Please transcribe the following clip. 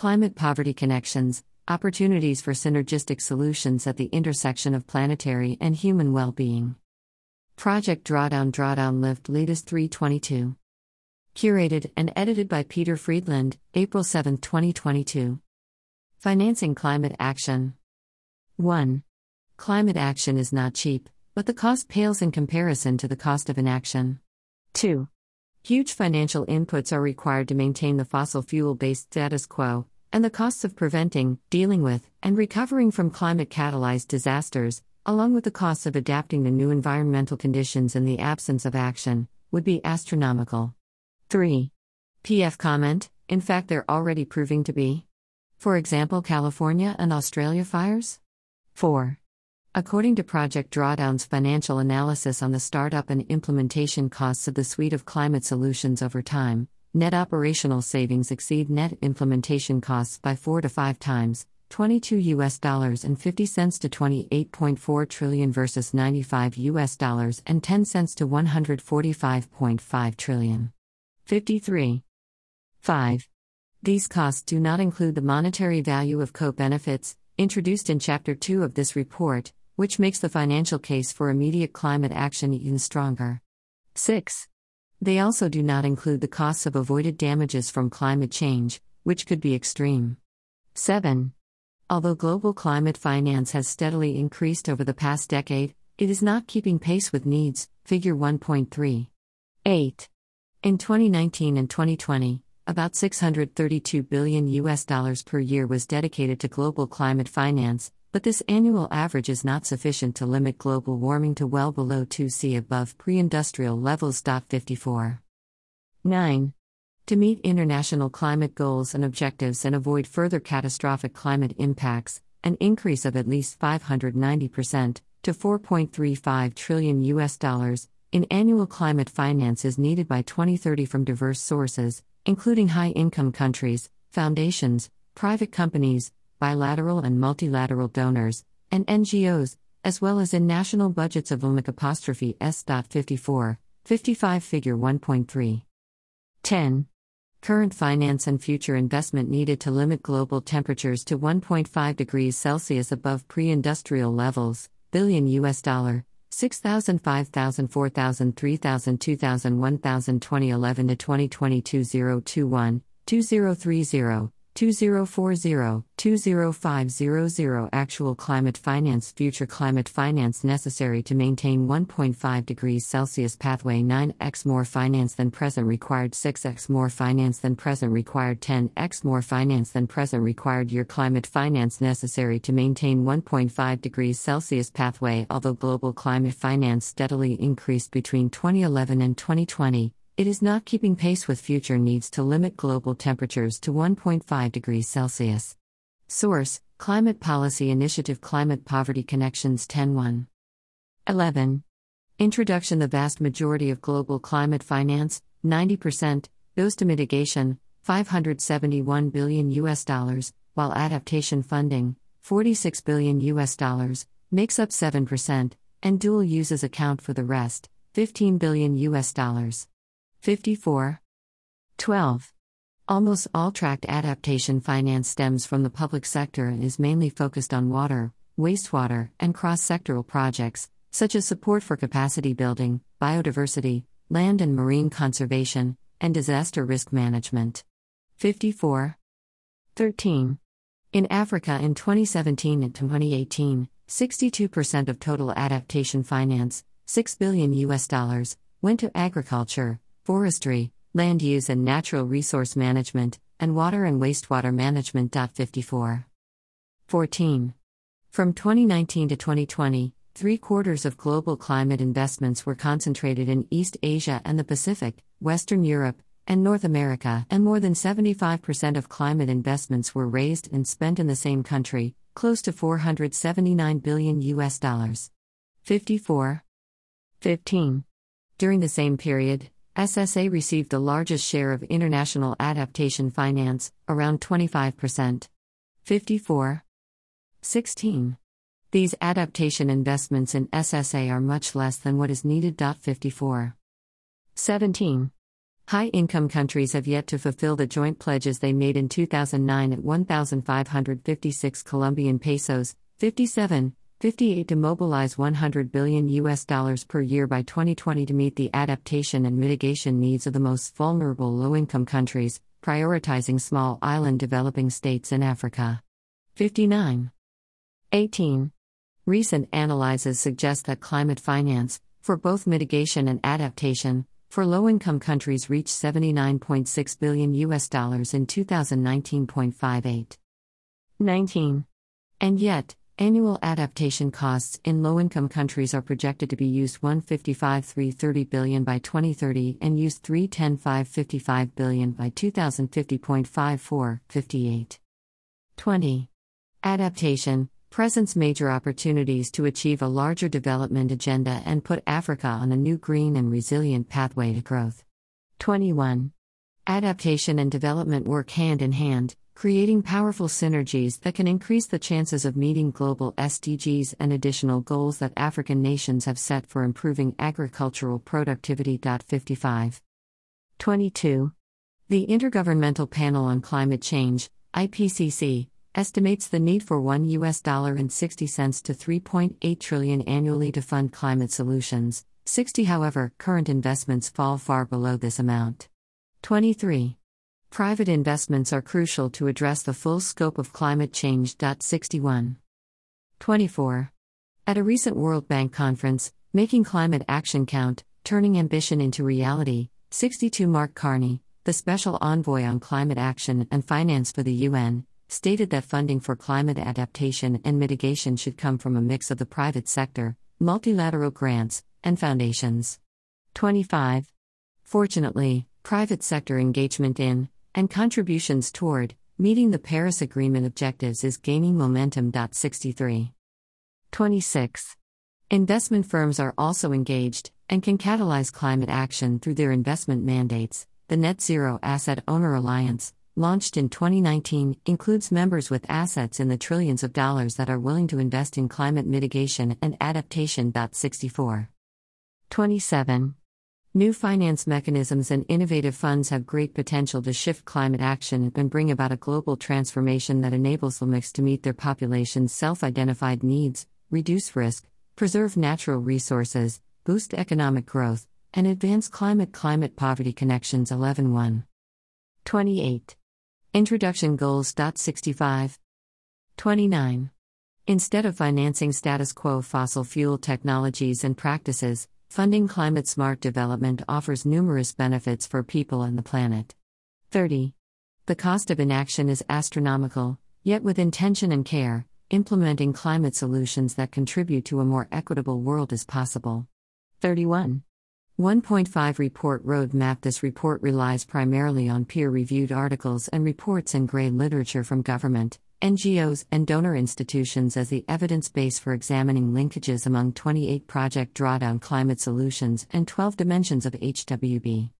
Climate Poverty Connections Opportunities for Synergistic Solutions at the Intersection of Planetary and Human Well-Being. Project Drawdown Drawdown Lift Latest 322. Curated and edited by Peter Friedland, April 7, 2022. Financing Climate Action. 1. Climate action is not cheap, but the cost pales in comparison to the cost of inaction. 2. Huge financial inputs are required to maintain the fossil fuel based status quo, and the costs of preventing, dealing with, and recovering from climate catalyzed disasters, along with the costs of adapting to new environmental conditions in the absence of action, would be astronomical. 3. PF comment In fact, they're already proving to be. For example, California and Australia fires? 4. According to Project Drawdown's financial analysis on the startup and implementation costs of the suite of climate solutions over time, net operational savings exceed net implementation costs by 4 to 5 times, 22 US dollars and 50 cents to 28.4 trillion versus 95 US dollars and 10 cents to 145.5 trillion. 53. 5. These costs do not include the monetary value of co benefits, introduced in Chapter 2 of this report, which makes the financial case for immediate climate action even stronger. 6. They also do not include the costs of avoided damages from climate change, which could be extreme. 7. Although global climate finance has steadily increased over the past decade, it is not keeping pace with needs. Figure 1.3. 8. In 2019 and 2020, about 632 billion US dollars per year was dedicated to global climate finance, but this annual average is not sufficient to limit global warming to well below 2C above pre industrial levels. 54. 9. To meet international climate goals and objectives and avoid further catastrophic climate impacts, an increase of at least 590% to 4.35 trillion US dollars in annual climate finance is needed by 2030 from diverse sources, including high income countries, foundations, private companies, bilateral and multilateral donors, and NGOs, as well as in national budgets of apostrophe S.54, 55 figure 1.3. 10. Current finance and future investment needed to limit global temperatures to 1.5 degrees Celsius above pre industrial levels, billion US dollar, 6,000, 5,000, 4,000, 3,000, 2,000, 1,000, 2011 to 2022 021, 2030, 2040 20500 Actual climate finance Future climate finance necessary to maintain 1.5 degrees Celsius pathway 9x more finance than present required 6x more finance than present required 10x more finance than present required. Year climate finance necessary to maintain 1.5 degrees Celsius pathway Although global climate finance steadily increased between 2011 and 2020, it is not keeping pace with future needs to limit global temperatures to 1.5 degrees Celsius. Source Climate Policy Initiative Climate Poverty Connections 10 11. Introduction The vast majority of global climate finance, 90%, goes to mitigation, 571 billion US dollars, while adaptation funding, 46 billion US dollars, makes up 7%, and dual uses account for the rest, 15 billion US dollars. 54. 12. Almost all tract adaptation finance stems from the public sector and is mainly focused on water, wastewater, and cross sectoral projects, such as support for capacity building, biodiversity, land and marine conservation, and disaster risk management. 54. 13. In Africa in 2017 and 2018, 62% of total adaptation finance, 6 billion US dollars, went to agriculture, forestry, land use and natural resource management, and water and wastewater management. 54. 14. From 2019 to 2020, three quarters of global climate investments were concentrated in East Asia and the Pacific, Western Europe, and North America, and more than 75% of climate investments were raised and spent in the same country, close to 479 billion US dollars. 54. 15. During the same period, SSA received the largest share of international adaptation finance, around 25%. 54. 16. These adaptation investments in SSA are much less than what is needed. 54. 17. High income countries have yet to fulfill the joint pledges they made in 2009 at 1,556 Colombian pesos, 57, 58 to mobilize 100 billion US dollars per year by 2020 to meet the adaptation and mitigation needs of the most vulnerable low income countries, prioritizing small island developing states in Africa. 59. 18. Recent analyses suggest that climate finance, for both mitigation and adaptation, for low-income countries reached 79.6 billion US dollars in 2019.58. 19. And yet, annual adaptation costs in low-income countries are projected to be used 155 330 billion by 2030 and used 310 555 billion by 2050.54 58. 20. Adaptation presents major opportunities to achieve a larger development agenda and put Africa on a new green and resilient pathway to growth. 21. Adaptation and development work hand in hand, creating powerful synergies that can increase the chances of meeting global SDGs and additional goals that African nations have set for improving agricultural productivity. 55. 22. The Intergovernmental Panel on Climate Change, IPCC, estimates the need for 1 US dollar and 60 cents to 3.8 trillion annually to fund climate solutions. 60 however, current investments fall far below this amount. 23. Private investments are crucial to address the full scope of climate change. 61. 24. At a recent World Bank conference, Making Climate Action Count, Turning Ambition into Reality, 62 Mark Carney, the Special Envoy on Climate Action and Finance for the UN, stated that funding for climate adaptation and mitigation should come from a mix of the private sector, multilateral grants, and foundations. 25. Fortunately, private sector engagement in, and contributions toward, meeting the Paris Agreement objectives is gaining momentum. 63. 26. Investment firms are also engaged, and can catalyze climate action through their investment mandates. The Net Zero Asset Owner Alliance, launched in 2019, includes members with assets in the trillions of dollars that are willing to invest in climate mitigation and adaptation. 64. 27. New finance mechanisms and innovative funds have great potential to shift climate action and bring about a global transformation that enables LMICs to meet their population's self identified needs, reduce risk, preserve natural resources, boost economic growth, and advance climate climate poverty connections 11.1. 28. Introduction Goals. 65. 29. Instead of financing status quo fossil fuel technologies and practices, funding climate smart development offers numerous benefits for people and the planet. 30. The cost of inaction is astronomical, yet with intention and care, implementing climate solutions that contribute to a more equitable world is possible. 31. 1.5 Report Roadmap This report relies primarily on peer reviewed articles and reports and gray literature from government, NGOs, and donor institutions as the evidence base for examining linkages among 28 Project Drawdown climate solutions and 12 dimensions of HWB.